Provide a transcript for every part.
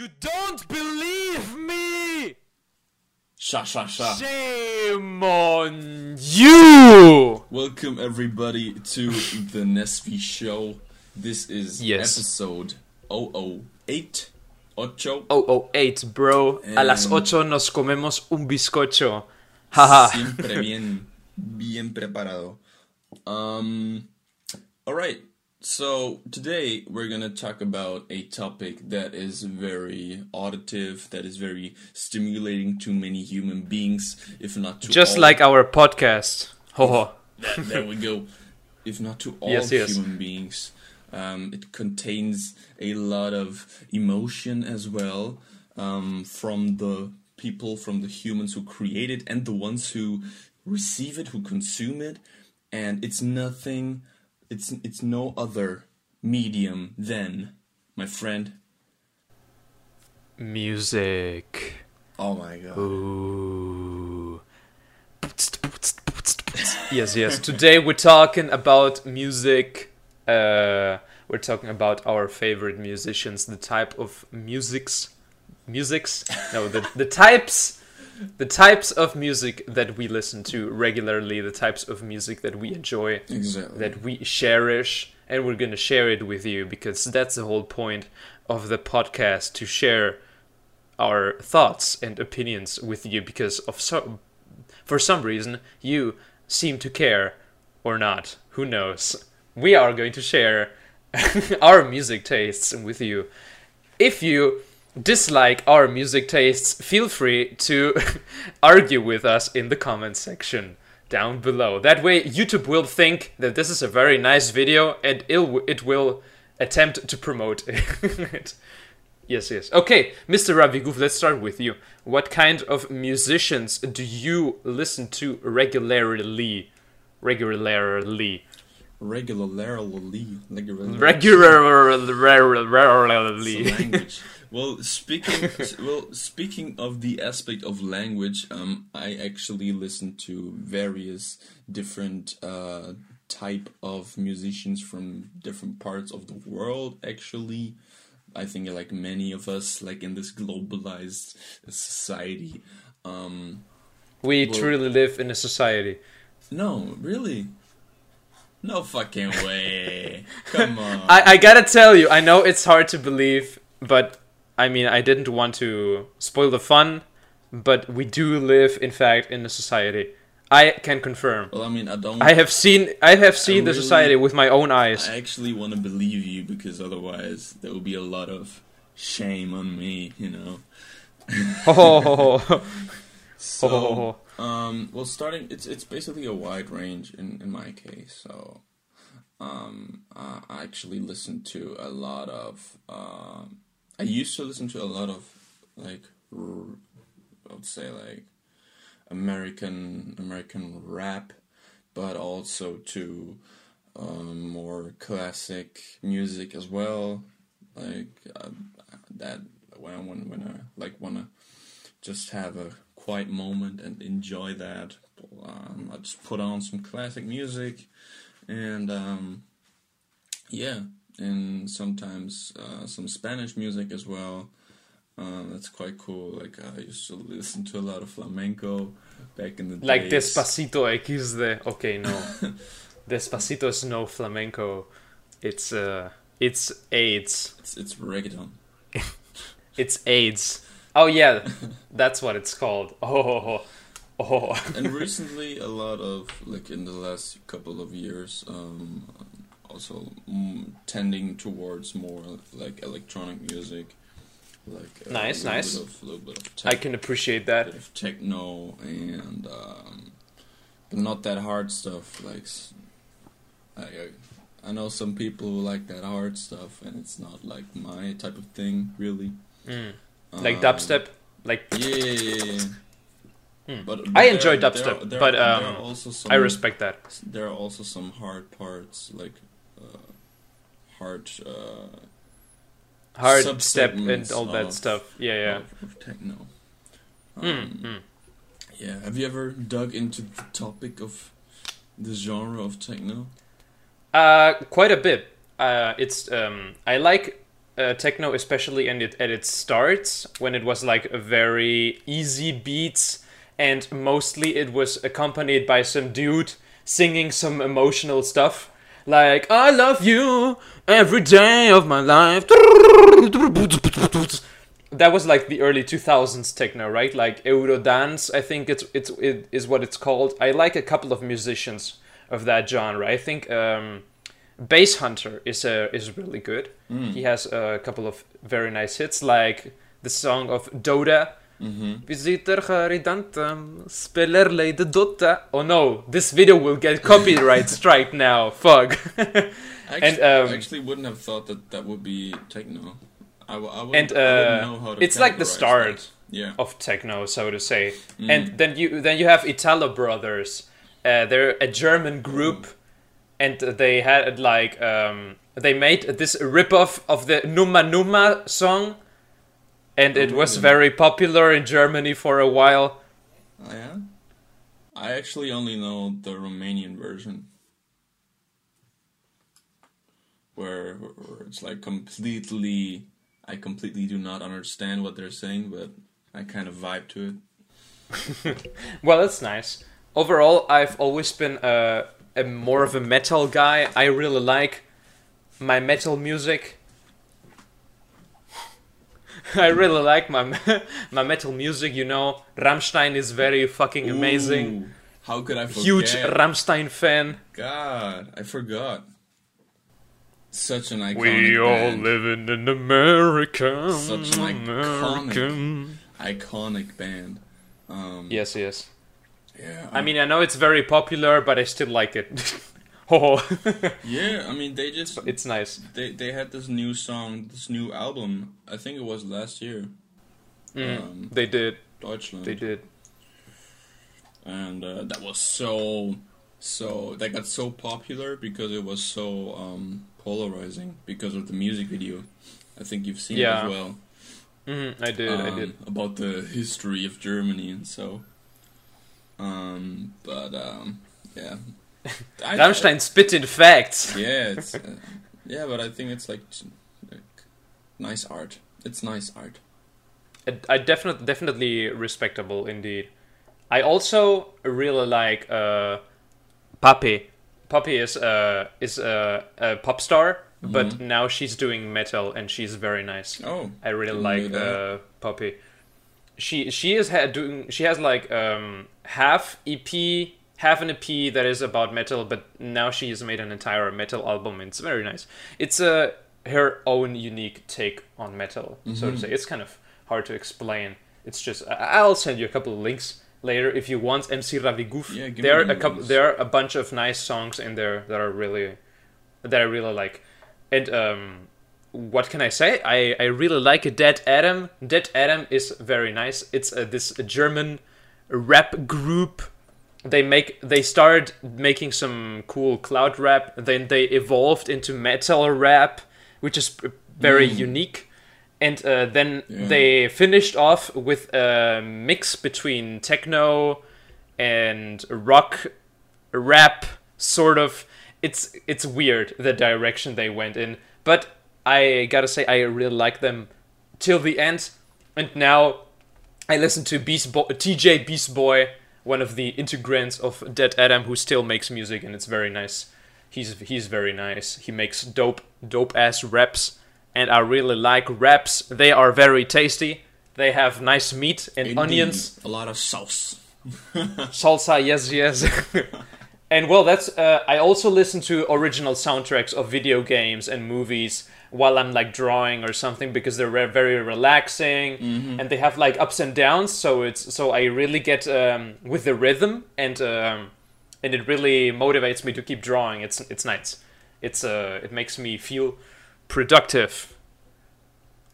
You don't believe me! Sha sha sha. Shame on you! Welcome everybody to the Nesvi Show. This is Yes. episode 008. Ocho. 008, bro. A las Em. ocho nos comemos un bizcocho. Haha. Siempre bien, bien preparado. Um, all right. So today we're gonna talk about a topic that is very auditive, that is very stimulating to many human beings, if not to Just all. like our podcast. Ho ho. That- there we go. If not to all Yes, yes. human beings, um, it contains a lot of emotion as well um, from the people, from the humans who create it, and the ones who receive it, who consume it. And it's nothing. It's it's no other medium than my friend. Music. Oh my god. Ooh. Yes, yes. Today we're talking about music. Uh, we're talking about our favorite musicians, the type of musics, musics. No, the the types, the types of music that we listen to regularly, the types of music that we enjoy, Exactly. that we cherish, and we're gonna share it with you because that's the whole point of the podcast to share our thoughts and opinions with you because of so for some reason you seem to care or not. Who knows? We are going to share our music tastes with you. If you dislike our music tastes feel free to argue with us in the comment section down below that way youtube will think that this is a very nice video and it, it will attempt to promote it Yes, yes. Okay, Mr. Ravigoof, let's start with you. What kind of musicians do you listen to regularly? Regularly. Regularly. Regularly. Regularly. language. Well, speaking well, speaking of the aspect of language, um, I actually listen to various different uh, type of musicians from different parts of the world. Actually, I think like many of us, like in this globalized society. Um, We Well- truly live in a society. no, really. No fucking way. Come on. I, I gotta tell you, I know it's hard to believe, but I mean, I didn't want to spoil the fun, but we do live, in fact, in a society. I can confirm. well, I mean, I don't. I have seen I have seen the really- society with my own eyes. I actually want to believe you because otherwise there will be a lot of shame on me, you know. Oh, So, um, well, starting it's it's basically a wide range in in my case. So, um, I I actually listen to a lot of. Um, I used to listen to a lot of like r- I would say like American American rap, but also to um, more classic music as well. Like uh, that when I when, when I like wanna just have a quiet moment and enjoy that. Um, I just put on some classic music, and um, yeah, and sometimes uh, some Spanish music as well. Um, that's quite cool. Like I used to listen to a lot of flamenco back in the day. like days. Despacito XD. Okay, no. Despacito is no flamenco. It's uh it's AIDS. It's, it's reggaeton. It's AIDS. Oh yeah, that's what it's called. Oh, oh, oh. and recently a lot of like in the last couple of years um also mm, tending towards more like electronic music like uh, Nice, a little nice. bit of, bit of I can appreciate bit that. of techno and um but not that hard stuff like I know some people who like that hard stuff and it's not like my type of thing really Mm. Like Um, dubstep, like yeah, yeah, yeah, yeah. Hmm. But, I enjoy there- dubstep, there- but, there um, also some I respect that. there are also some hard parts like uh, hard uh, Hard step and all that stuff. Yeah, yeah. of, of techno. Um, Mm, mm. Yeah, have you ever dug into the topic of the genre of techno? Uh, quite a bit. Uh, it's um, I like uh, techno, especially in it, at its starts, when it was like a very easy beats, and mostly it was accompanied by some dude singing some emotional stuff, like "I love you every day of my life." That was like the early 2000s techno, right? Like Eurodance, I think it's it's it is what it's called. I like a couple of musicians of that genre. I think um, Basshunter is uh, is really good. He has a couple of very nice hits, like the song of DotA. Vi sitter här i Danten, spelar Lady Dotta. Oh no, this video will get copyright strike now. Fuck. I And, actually, um, I actually wouldn't have thought that that would be techno. I, w- I wouldn't, And, uh, know how to it's like the start. Yeah. of techno, so to say. And then you then you have ItaloBrothers. Uh, they're a German group, and they had like um, they made this ripoff of the Numa Numa song, and it was very popular in Germany for a while. Oh, yeah. I actually only know the Romanian version, where, where it's like completely. I completely do not understand what they're saying, but I kind of vibe to it. Well, that's nice. Overall, I've always been a, a more of a metal guy. I really like my metal music. I really like my my metal music. You know, Rammstein is very fucking amazing. Ooh, how could I forget? Huge Rammstein fan. God, I forgot. Such an iconic band. We all band. living in America. Such an iconic- American. iconic band. Um, Yes, yes. yeah. I mean, I know it's very popular, but I still like it. oh, yeah. I mean, they just it's nice. they they had this new song, this new album. I think it was last year. Um, They did. Deutschland. They did. and uh, that was so so that got so popular because it was so um, polarizing because of the music video. I think you've seen Yeah. it as well. hmm I did. I um, did. about the history of Germany and so. Um, but um, yeah, I- Rammstein spit in facts. yeah, it's, uh, yeah, but I think it's like, like nice art. It's nice art. I definitely, definitely respectable indeed. I also really like uh, Poppy. Poppy is uh, is a, a pop star, but now she's doing metal and she's very nice. Oh, I really like uh, Poppy. She she is ha- doing she has like um, half EP, half an EP that is about metal, but now she has made an entire metal album. and It's very nice. It's a her own unique take on metal, so Mm-hmm. to say. It's kind of hard to explain. It's just I'll send you a couple of links later if you want. MC Ravigoof. Yeah, give there are a couple. links. There are a bunch of nice songs in there that are really that I really like. And um, what can I say? I, I really like Dead Adam. Dead Adam is very nice. It's uh, this German rap group. They make they started making some cool cloud rap. Then they evolved into metal rap, which is very unique. And uh, then Yeah. they finished off with a mix between techno and rock rap sort of it's it's weird the direction they went in but i gotta say i really like them till the end and now i listen to beast boy tj beast boy one of the integrants of dead adam who still makes music and it's very nice. He's he's very nice. He makes dope dope ass raps and i really like raps. They are very tasty. They have nice meat and Indeed. onions. A lot of sauce. salsa yes yes. And well that's uh, i also listen to original soundtracks of video games and movies while i'm like drawing or something because they're re- very relaxing and they have like ups and downs so it's so i really get um, with the rhythm and um, and it really motivates me to keep drawing it's it's nice it's uh it makes me feel productive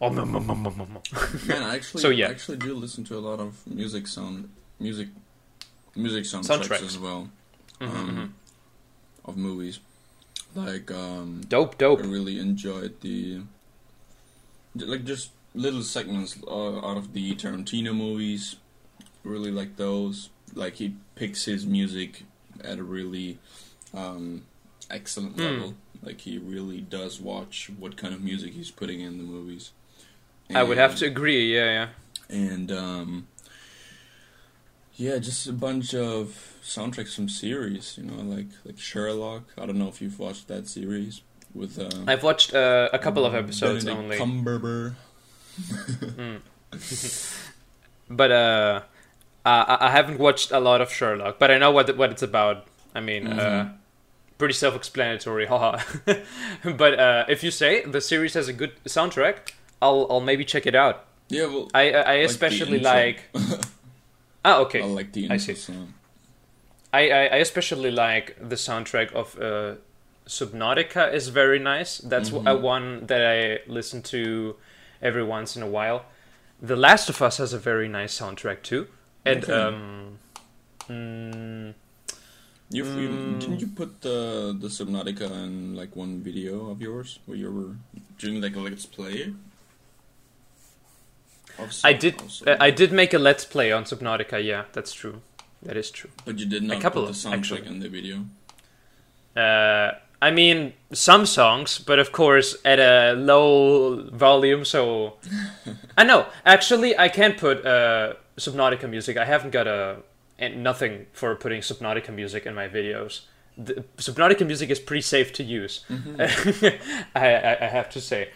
oh, mm, mm, mm, mm, mm. Man, I actually, So, yeah. I actually do listen to a lot of music sound, music, music soundtracks, Soundtracks. as well, Mm-hmm, um, of movies. Like, um, dope I really enjoyed the, like, just little segments uh, out of the Tarantino movies. Really like those. Like, he picks his music at a really um, excellent Hmm. level. Like he really does watch what kind of music he's putting in the movies. I would have to agree. Yeah, yeah. and um, yeah, just a bunch of soundtracks from series. You know, like like Sherlock. I don't know if you've watched that series with. Uh, I've watched uh, a couple of episodes Benedict only, Cumberbatch. but uh, I, I haven't watched a lot of Sherlock. But I know what what it's about. I mean, uh, Mhm. pretty self-explanatory, haha. but uh, if you say the series has a good soundtrack, I'll I'll maybe check it out. Yeah, well, I I, I especially like. Ah, okay. I like the I see. I, I, I especially like the soundtrack of uh, Subnautica is very nice. That's Mhm. a one that I listen to every once in a while. The Last of Us has a very nice soundtrack too, and Okay. um, mm, You, you Mm. didn't you put the the Subnautica in like one video of yours where you were doing like a let's play? I did Sub- uh, I did make a let's play on Subnautica. Yeah, that's true. That is true. but you did not a couple put the soundtrack actually. in the video. Uh, I mean, some songs, but of course at a low volume. So I know. Actually, I can't put uh, Subnautica music. I haven't got a and nothing for putting Subnautica music in my videos. The, Subnautica music is pretty safe to use. I, I, I have to say,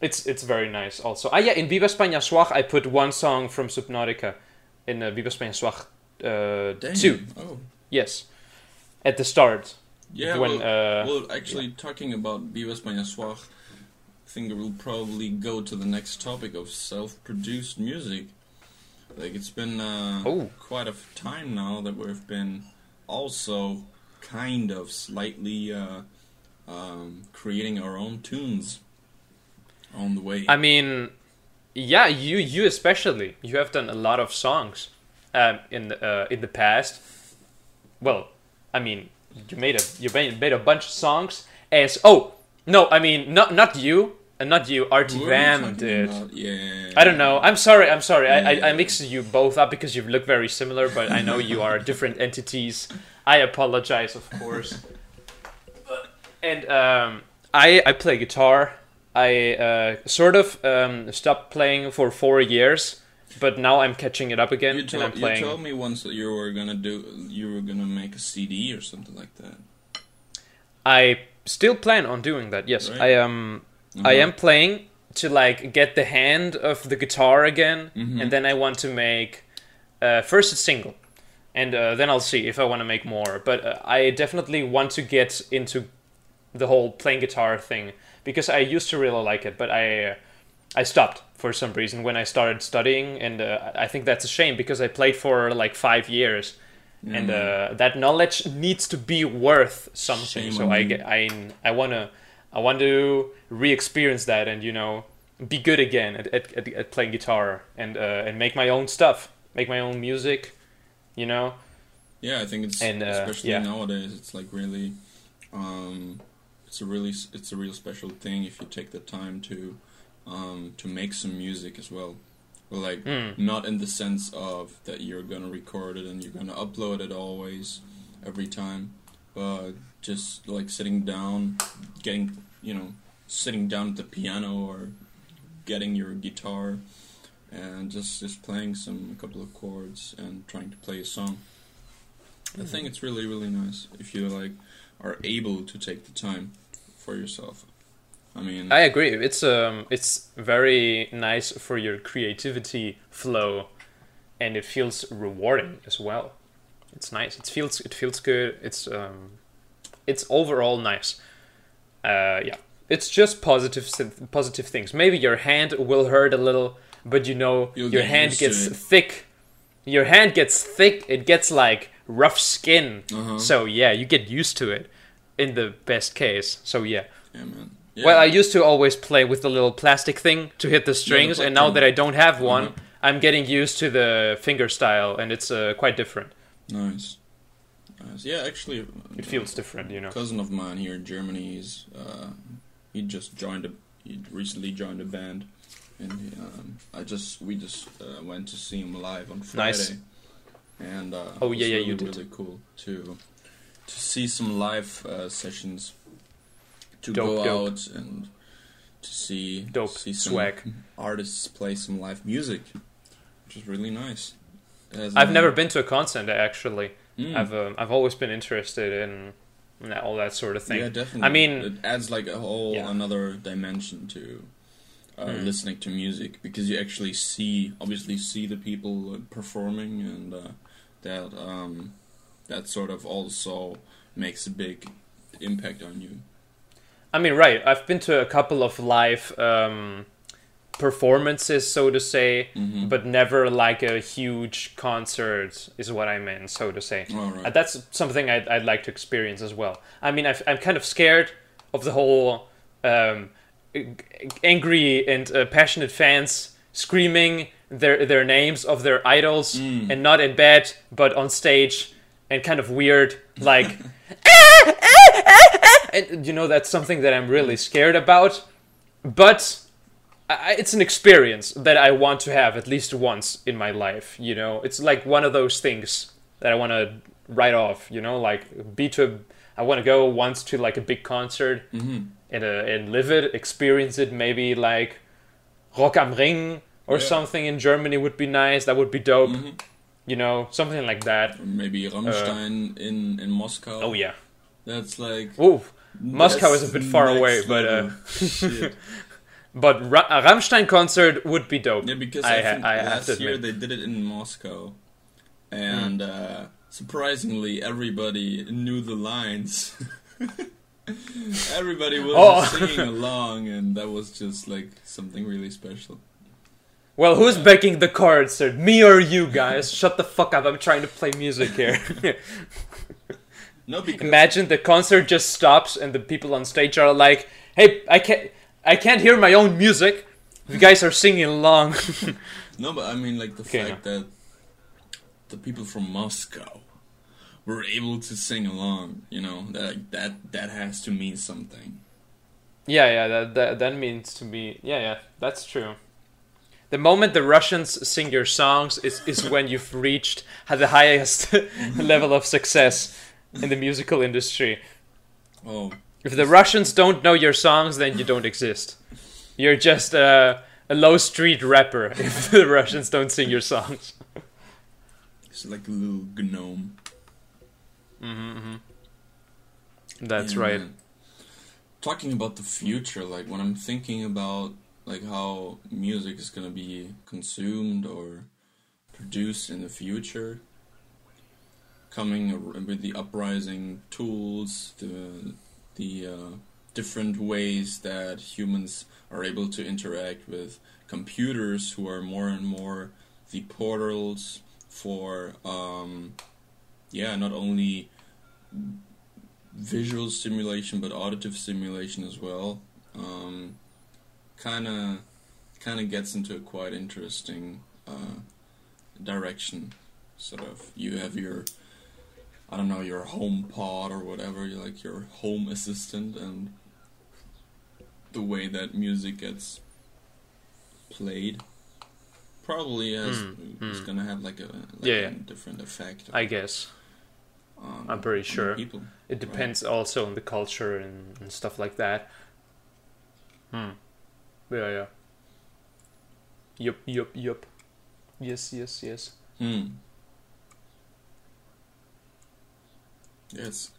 it's it's very nice. Also, ah yeah, in Viva España Suach, I put one song from Subnautica in uh, Viva España Suach uh, two. Oh, Yes, at the start. yeah. when well, uh, well, actually, talking about Viva España Suach, I think we'll probably go to the next topic of self-produced music. Like it's been uh, Oh. quite a time now that we've been also kind of slightly uh, um, creating our own tunes on the way. I mean, yeah, you you especially you have done a lot of songs um, in the uh, in the past. Well, I mean, you made a you made, made a bunch of songs as oh no, I mean not not you and not you. Artie Van did. Yeah. I don't know. I'm sorry. I'm sorry. I, I, I mixed you both up because you look very similar, but I know you are different entities. I apologize, of course. And um, I I play guitar. I uh, sort of um, stopped playing for four years, but now I'm catching it up again, You, and told I'm you told me once that you were gonna do you were gonna make a CD or something like that. I still plan on doing that. Yes, Right. I um I Uh-huh. am playing to like get the hand of the guitar again, Mhm. and then I want to make uh, first a single, and uh, then I'll see if I want to make more. But uh, I definitely want to get into the whole playing guitar thing because I used to really like it, but I I stopped for some reason when I started studying, and uh, I think that's a shame because I played for like five years. And uh, that knowledge needs to be worth something. Shame so I you. get, I, I wanna, I want to re-experience that and you know, be good again at, at, at, at playing guitar and uh, and make my own stuff, make my own music, you know. Yeah, I think it's And, uh, especially yeah. nowadays. It's like really, um, it's a really it's a real special thing if you take the time to um, to make some music as well. Like Mm. not in the sense of that you're gonna record it and you're gonna upload it always, every time, but just like sitting down, getting you know sitting down at the piano or getting your guitar and just just playing some a couple of chords and trying to play a song. I think it's really really nice if you like are able to take the time for yourself. I mean, I agree. It's um, it's very nice for your creativity flow, and it feels rewarding as well. It's nice. It feels it feels good. It's um, it's overall nice. Uh, yeah, it's just positive things. Maybe your hand will hurt a little, but you know You'll your get hand gets thick. Your hand gets thick. It gets like rough skin. Uh-huh. So yeah, you get used to it. In the best case. So yeah. yeah, man. Yeah. Well, I used to always play with the little plastic thing to hit the strings, and now that I don't have one, Mhm. I'm getting used to the finger style, and it's uh, quite different. nice, nice. Yeah, actually, It feels different, you know. cousin of mine here in Germany is uh, he just joined a he recently joined a band, and um, I just we just uh, went to see him live on Friday. Nice. And uh, Oh, yeah, yeah, really, you did. Really cool to to see some live uh, sessions. to Dope, go dope. out and to see Dope see some swag. artists play some live music, which is really nice. As I've never been to a concert actually. Mm. I've um, I've always been interested in in all that sort of thing. Yeah, definitely. I mean- it adds like a whole Yeah. another dimension to uh, Mm. listening to music because you actually see, obviously, see the people uh, performing, and uh, that um, that sort of also makes a big impact on you. I mean, right. I've been to a couple of live um, performances, so to say, Mhm. but never like a huge concert, is what I meant, so to say. All right. Uh, That's something I'd, I'd like to experience as well. I mean, I've, I'm kind of scared of the whole um, angry and uh, passionate fans screaming their their names of their idols, Mm. and not in bed, but on stage, and kind of weird, like. and you know that's something that I'm really scared about, but I, it's an experience that I want to have at least once in my life. You know, it's like one of those things that I want to write off. You know, like be to. I want to go once to like a big concert hmm and uh, and live it, experience it. Maybe like Rock am Ring or Yeah. something in Germany would be nice. That would be dope. hmm You know, something like that. Maybe Rammstein in in Moscow. Oh yeah. That's like Ooh, Moscow is a bit far away, but, uh, but Ra- a Rammstein concert would be dope. Yeah, because I I, ha- I have last to year admit. they did it in Moscow, and uh, surprisingly, everybody knew the lines. everybody was Oh. singing along, and that was just like something really special. Well, who's begging the cards, sir? Me or you guys? Shut the fuck up! I'm trying to play music here. No, because Imagine the concert just stops and the people on stage are like, "Hey, I can't, I can't hear my own music. You guys are singing along." no, but I mean like the Okay, fact that the people from Moscow were able to sing along. You know that that that has to mean something. yeah, yeah, that, that that means to me, yeah, yeah, that's true. The moment the Russians sing your songs is is when you've reached the highest level of success in the musical industry. Oh, If the Russians don't know your songs, then you don't exist. You're just a, a low street rapper if the Russians don't sing your songs. it's like a little gnome. Mm-hmm, mm-hmm. That's Yeah, right. man. Talking about the future, like when I'm thinking about like how music is gonna be consumed or produced in the future, coming with the uprising tools, the the uh, different ways that humans are able to interact with computers, who are more and more the portals for um, yeah, not only visual stimulation but auditive stimulation as well. Um, kind of kind of gets into a quite interesting uh, direction. Sort of, you have your I don't know your home pod or whatever, you like your home assistant, and the way that music gets played probably has Mm, is mm. gonna have like a like Yeah, a yeah. different effect. I guess. I'm pretty sure. people. It depends also on the culture and, and stuff like that. Hmm. Yeah, yeah. Yup, yup, yup. Yes, yes, yes. Hmm. Yeah, it's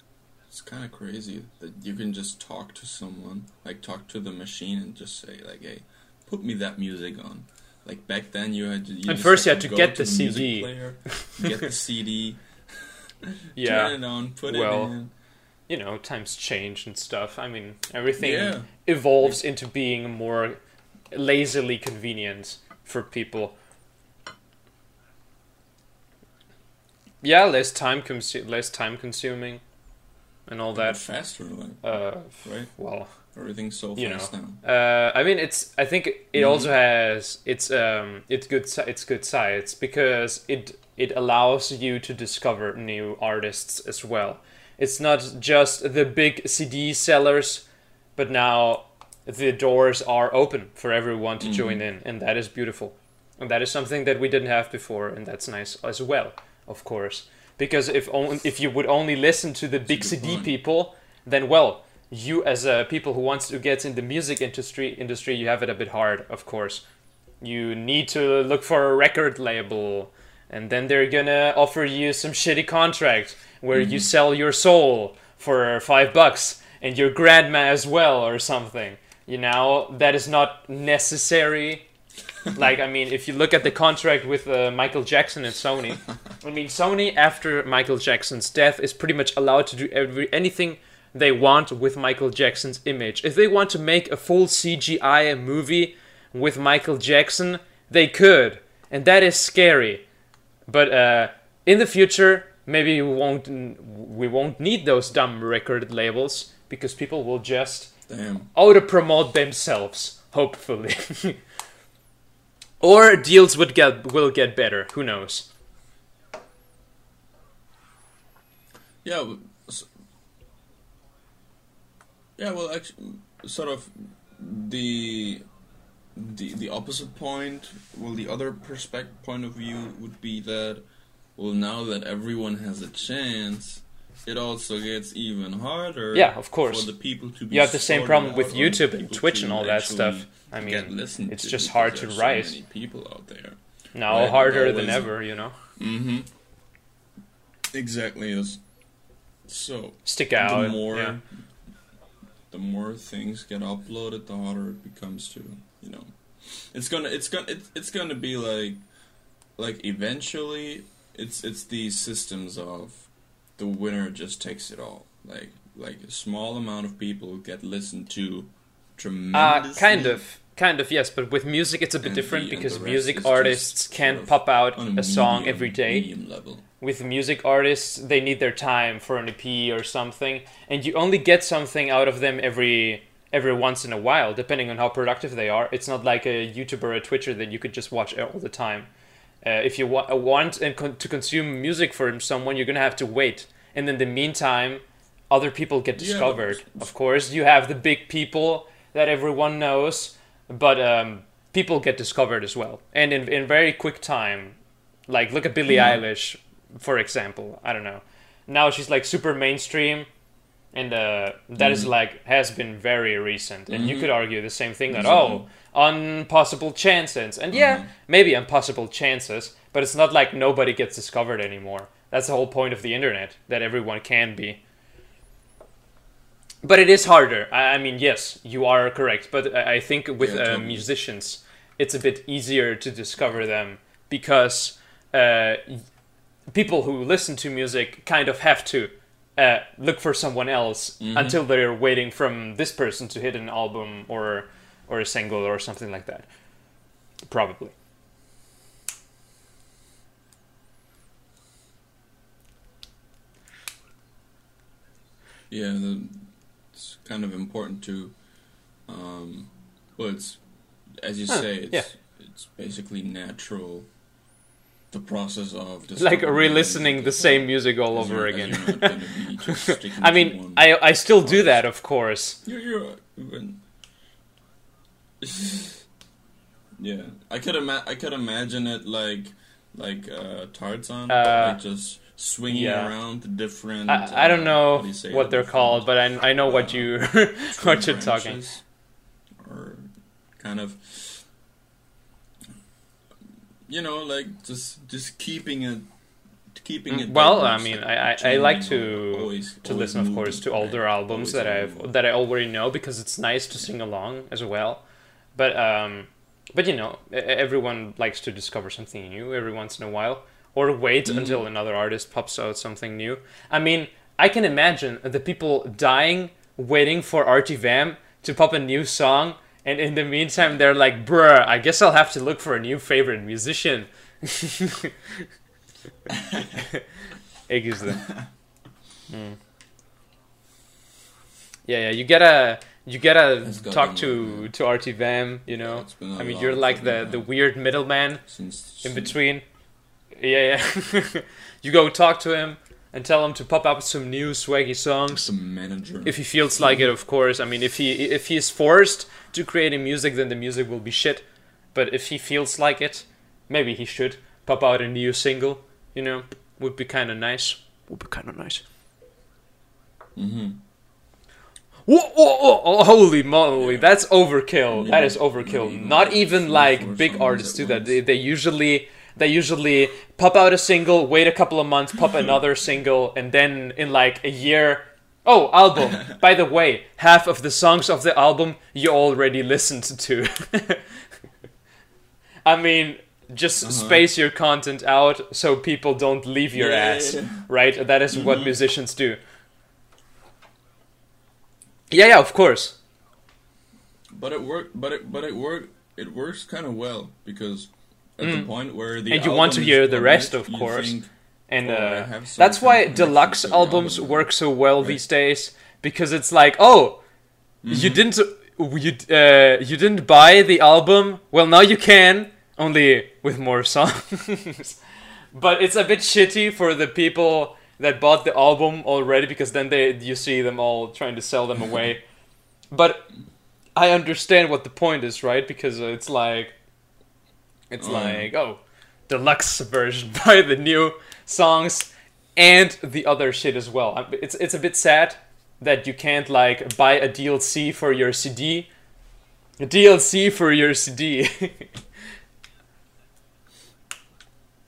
it's kind of crazy that you can just talk to someone, like talk to the machine, and just say like, "Hey, put me that music on." Like back then, you had to. You And just first you had to go get the music CD. player, get the CD, Yeah. turn it on, put Well, it in. You know, times change and stuff. I mean, everything Yeah. evolves into being more lazily convenient for people. Yeah, less time consu- less time consuming, and all that. faster, like Uh, right? well, Everything's so fast now. uh, I mean, it's. I think it Mhm. also has it's um it's good it's good sides because it it allows you to discover new artists as well. It's not just the big CD sellers, but now the doors are open for everyone to join Mhm. in, and that is beautiful. And that is something that we didn't have before, and that's nice as well, of course. Because if only if you would only listen to the big CD point. people, then well, you as a people who wants to get in the music industry industry you have it a bit hard of course you need to look for a record label and then they're gonna offer you some shitty contract where you sell your soul for five bucks and your grandma as well or something. You know that is not necessary. Like i mean if you look at the contract with uh, michael jackson and sony i mean sony after michael jackson's death is pretty much allowed to do every anything they want with michael jackson's image. If they want to make a full cgi movie with michael jackson they could. And that is scary but uh, in the future maybe we won't we won't need those dumb record labels because people will just Damn. auto promote themselves hopefully or deals would get will get better who knows Yeah. w- s- Yeah. Well, actually, sort of the the the opposite point. Well, the other perspective point of view would be that well, now that everyone has a chance, it also gets even harder. Yeah, of course. For the people to be you have the same problem with YouTube and Twitch and all that stuff. I mean, it's just hard to write. So many people out there. now Right, harder always- than ever you know Mm-hmm. Exactly. Is so stick out the more yeah. the more things get uploaded, the harder it becomes to you know. It's gonna it's gonna it, it's gonna be like like eventually it's it's these systems of the winner just takes it all. Like like a small amount of people get listened to Uh, tremendously. kind of, kind of, yes. But with music, it's a bit And different the- because music artists can't sort of pop out a song every day. With music artists, they need their time for an EP or something, and you only get something out of them every every once in a while, depending on how productive they are. It's not like a YouTuber or a Twitcher that you could just watch all the time. Uh, if you wa- want and con- to consume music from someone, you're gonna have to wait, and in the meantime, other people get Yeah, discovered. of course, you have the big people that everyone knows, but um, people get discovered as well, and in in very quick time. Like look at Billie Mhm. Eilish, for example. I don't know. Now she's like super mainstream, and uh, that is Mhm. like has been very recent. And you Mhm. could argue the same thing that Exactly. oh, unpossible chances, and yeah, Mhm. maybe impossible chances, but it's not like nobody gets discovered anymore. That's the whole point of the internet that everyone can be. But it is harder. I I mean, yes, you are correct. But I I think with Yeah, uh, musicians, it's a bit easier to discover them because uh, people who listen to music kind of have to uh, look for someone else Mhm. until they're waiting from this person to hit an album or or a single or something like that. Probably. Yeah, the, it's kind of important to, um, well, it's as you Huh, say, it's yeah. it's basically natural. The process of like re-listening the same music all as over again. you're not gonna be just sticking I mean, I I still do that, of course. You're, you're yeah, I could ima- I could imagine it like like uh, Tarzan, Uh, like just swinging yeah. around the different. I, I don't uh, know how do what they're called, but I I know what uh, you what you're talking. or kind of you know like just just keeping it keeping it Mm, Well, I mean, I, I, I like to always- to always listen, of course, to right? older albums Always that I've that I already know because it's nice to sing along as well. But um, but you know, everyone likes to discover something new every once in a while, or wait Mhm. until another artist pops out something new. I mean, I can imagine the people dying waiting for Archie Vam to pop a new song. And in the meantime, they're like, bruh, I guess I'll have to look for a new favorite musician. Existe. Mm. Yeah, yeah, you gotta you gotta gotta talk to to Artie Vam, you know. a I mean, you're like the the weird middleman since in between. Yeah, yeah. you go talk to him and tell him to pop up some new swaggy songs the manager. if he feels like it, of course. I mean, if he if he's forced to create a music, then the music will be shit. But if he feels like it, maybe he should pop out a new single. You know, would be kind of nice. Would be kind of nice. hmm Whoa, whoa, whoa, oh, holy moly, Yeah. that's overkill. Maybe- that is overkill. maybe even Not even like big artists do that. They, they usually they usually pop out a single, wait a couple of months, pop another single, and then in like a year, oh, album. By the way, half of the songs of the album you already listened to. I mean, just Uh-huh. space your content out so people don't leave your Yeah, yeah, ass, yeah. right? That is what Mhm. musicians do. Yeah, yeah, of course. But it worked. But it but it worked. It works kind of well because at the point where the Mm. And you want to hear the rest, of course. think, And Oh, uh, that's why deluxe albums album, work so well right? these days because it's like, oh, you didn't you uh, you didn't buy the album. Well, now you can, only with more songs. but it's a bit shitty for the people that bought the album already because then they you see them all trying to sell them away. but I understand what the point is, right? Because it's like it's yeah. like, oh, deluxe version by the new songs and the other shit as well. It's it's a bit sad that you can't like buy a DLC for your CD. A DLC for your CD.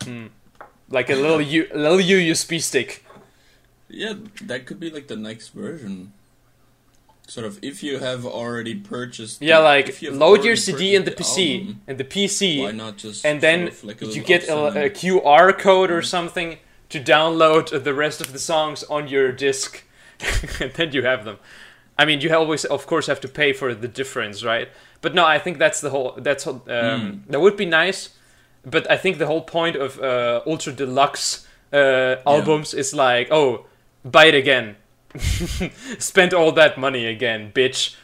Hmm. Like a little U, little USB stick. Yeah, that could be like the next version. Sort of, if you have already purchased. Yeah, the- like if you load your CD in the PC album, and the PC why not just and then sort of like you get a, a QR code or something to download the rest of the songs on your disc, and then you have them. I mean, you always, of course, have to pay for the difference, right? But no, I think that's the whole. That's um, Mm. that would be nice, but I think the whole point of uh, ultra deluxe uh, albums is like, oh, buy it again, spend all that money again, bitch.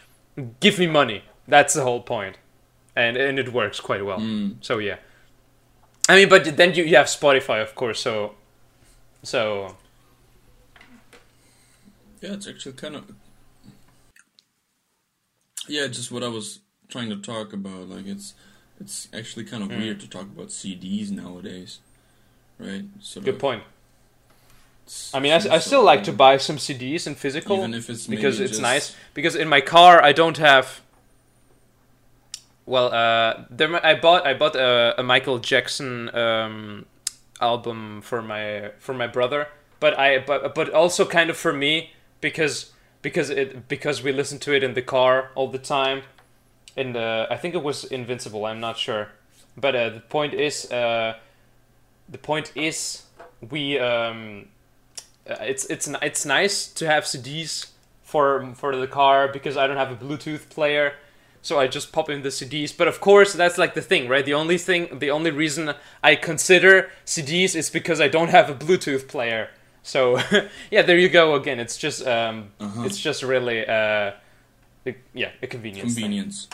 Give me money. That's the whole point, and and it works quite well. Mm. So yeah. I mean, but then you, you have Spotify, of course. So, so Yeah, it's actually kind of. Yeah, just what I was trying to talk about. Like, it's it's actually kind of weird to talk about CDs nowadays, right? Sort good of, point. It's- I mean, I, I still like to buy some CDs in physical even if it's because it's just- nice. Because in my car, I don't have. Well, uh, there I bought I bought a, a Michael Jackson um, album for my for my brother, but I but but also kind of for me because because it because we listen to it in the car all the time. And uh, I think it was Invincible. I'm not sure, but uh, the point is, uh, the point is, we um, it's it's it's nice to have CDs for for the car because I don't have a Bluetooth player, so I just pop in the CDs. But of course, that's like the thing, right? The only thing, the only reason I consider CDs is because I don't have a Bluetooth player. So yeah, there you go again. It's just um, Uh-huh. it's just really uh, a- yeah, a convenience. thing. convenience.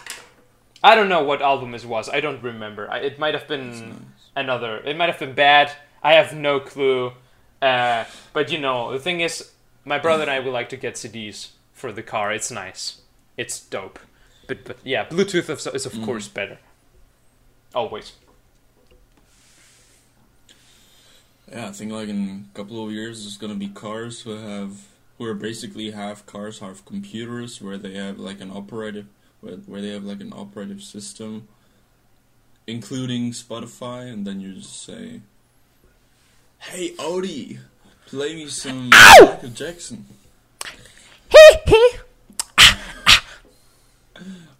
I don't know what album it was. I don't remember. I, it might have been nice. another. It might have been bad. I have no clue. Uh, but you know, the thing is, my brother and I would like to get CDs for the car. It's nice. It's dope. But but yeah, Bluetooth is, of Mhm. course better. Always. Yeah, I think like in a couple of years, there's gonna be cars who have who are basically half cars, half computers, where they have like an operative, where, where they have like an operative system, including Spotify, and then you just say, "Hey Odie, play me some Michael Jackson,"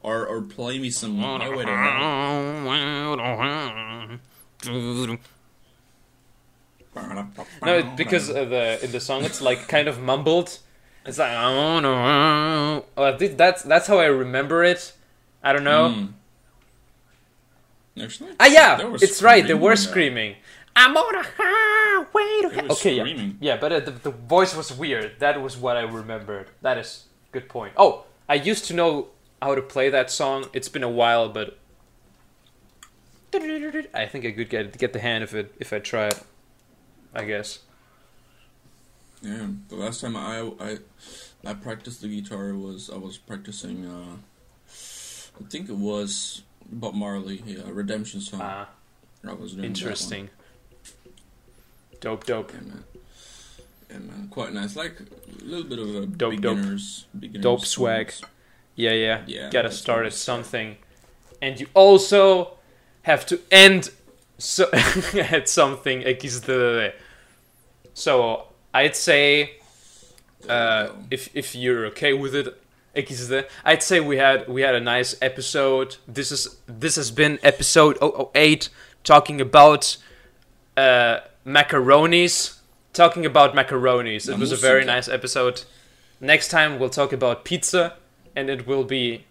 or or play me some Highway to Hell. No, because uh, the in the song it's like kind of mumbled. It's like oh no, oh, I that's that's how I remember it. I don't know. Mm. Actually, Ah, yeah, it's right. They were screaming. I'm on a highway to hell. Okay, yeah, screaming. yeah, but uh, the, the voice was weird. That was what I remembered. That is good point. Oh, I used to know how to play that song. It's been a while, but I think I could get get the hand of it if I try it. I guess. Yeah, the last time I I I practiced the guitar was I was practicing. Uh, I think it was Bob Marley, yeah, Redemption song. Ah, I was doing that one. interesting. Dope, dope. Yeah, man. Yeah, man, quite nice. Like a little bit of a Dope, dope. beginners, beginners Dope swag. songs. Yeah, yeah. Yeah, Gotta start at something. And you also have to end so at something. So I'd say uh, if if you're okay with it, I'd say we had we had a nice episode. This is this has been episode 008 talking about uh, macaronis. Talking about macaronis. It was a very nice episode. Next time we'll talk about pizza, and it will be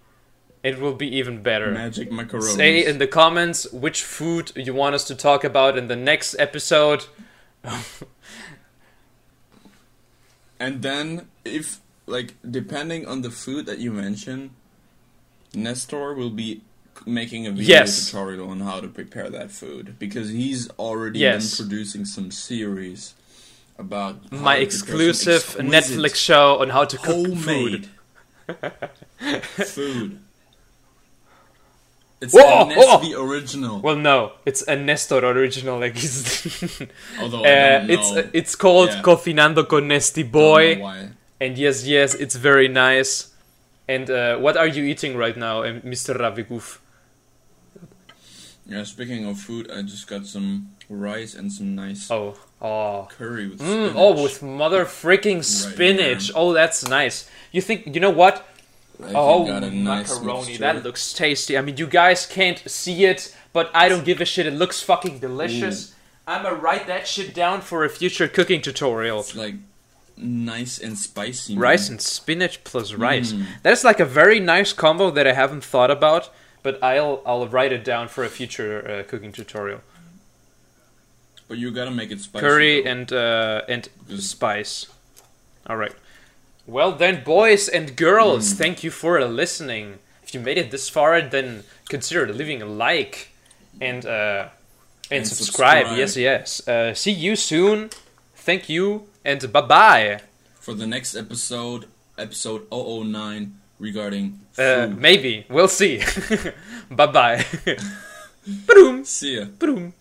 it will be even better. Magic macaroni. Say in the comments which food you want us to talk about in the next episode. And then, if like depending on the food that you mention, Nestor will be making a video Yes. tutorial on how to prepare that food because he's already Yes. been producing some series about My exclusive Netflix show on how to cook food. homemade food. It's Whoa, a Nesvi original. Well, no, it's a Nestor original. Like it's, uh, Although I don't it's know. it's called Yeah. Cocinando con Nesty Boy, and yes, yes, it's very nice. And uh, what are you eating right now, uh, Mr. Ravigoof? Yeah, speaking of food, I just got some rice and some nice Oh, oh, curry with Mm, spinach. oh, with mother freaking spinach. Oh, that's nice. You think you know what? Oh, you got a nice macaroni. mixture. That looks tasty. I mean, you guys can't see it, but I don't give a shit. It looks fucking delicious. I'ma write that shit down for a future cooking tutorial. It's like nice and spicy. man. Rice and spinach plus rice. Mm. That is like a very nice combo that I haven't thought about, but I'll I'll write it down for a future uh, cooking tutorial. But you gotta make it spicy. Curry though. and uh, and spice. All right. Well then, boys and girls, Mm. thank you for listening. If you made it this far, then consider leaving a like and uh, and, And subscribe. subscribe. Yes, yes. Uh, see you soon. Thank you and bye bye. for the next episode, episode 009 regarding Uh, maybe we'll see. bye bye. Boom. See ya. Boom.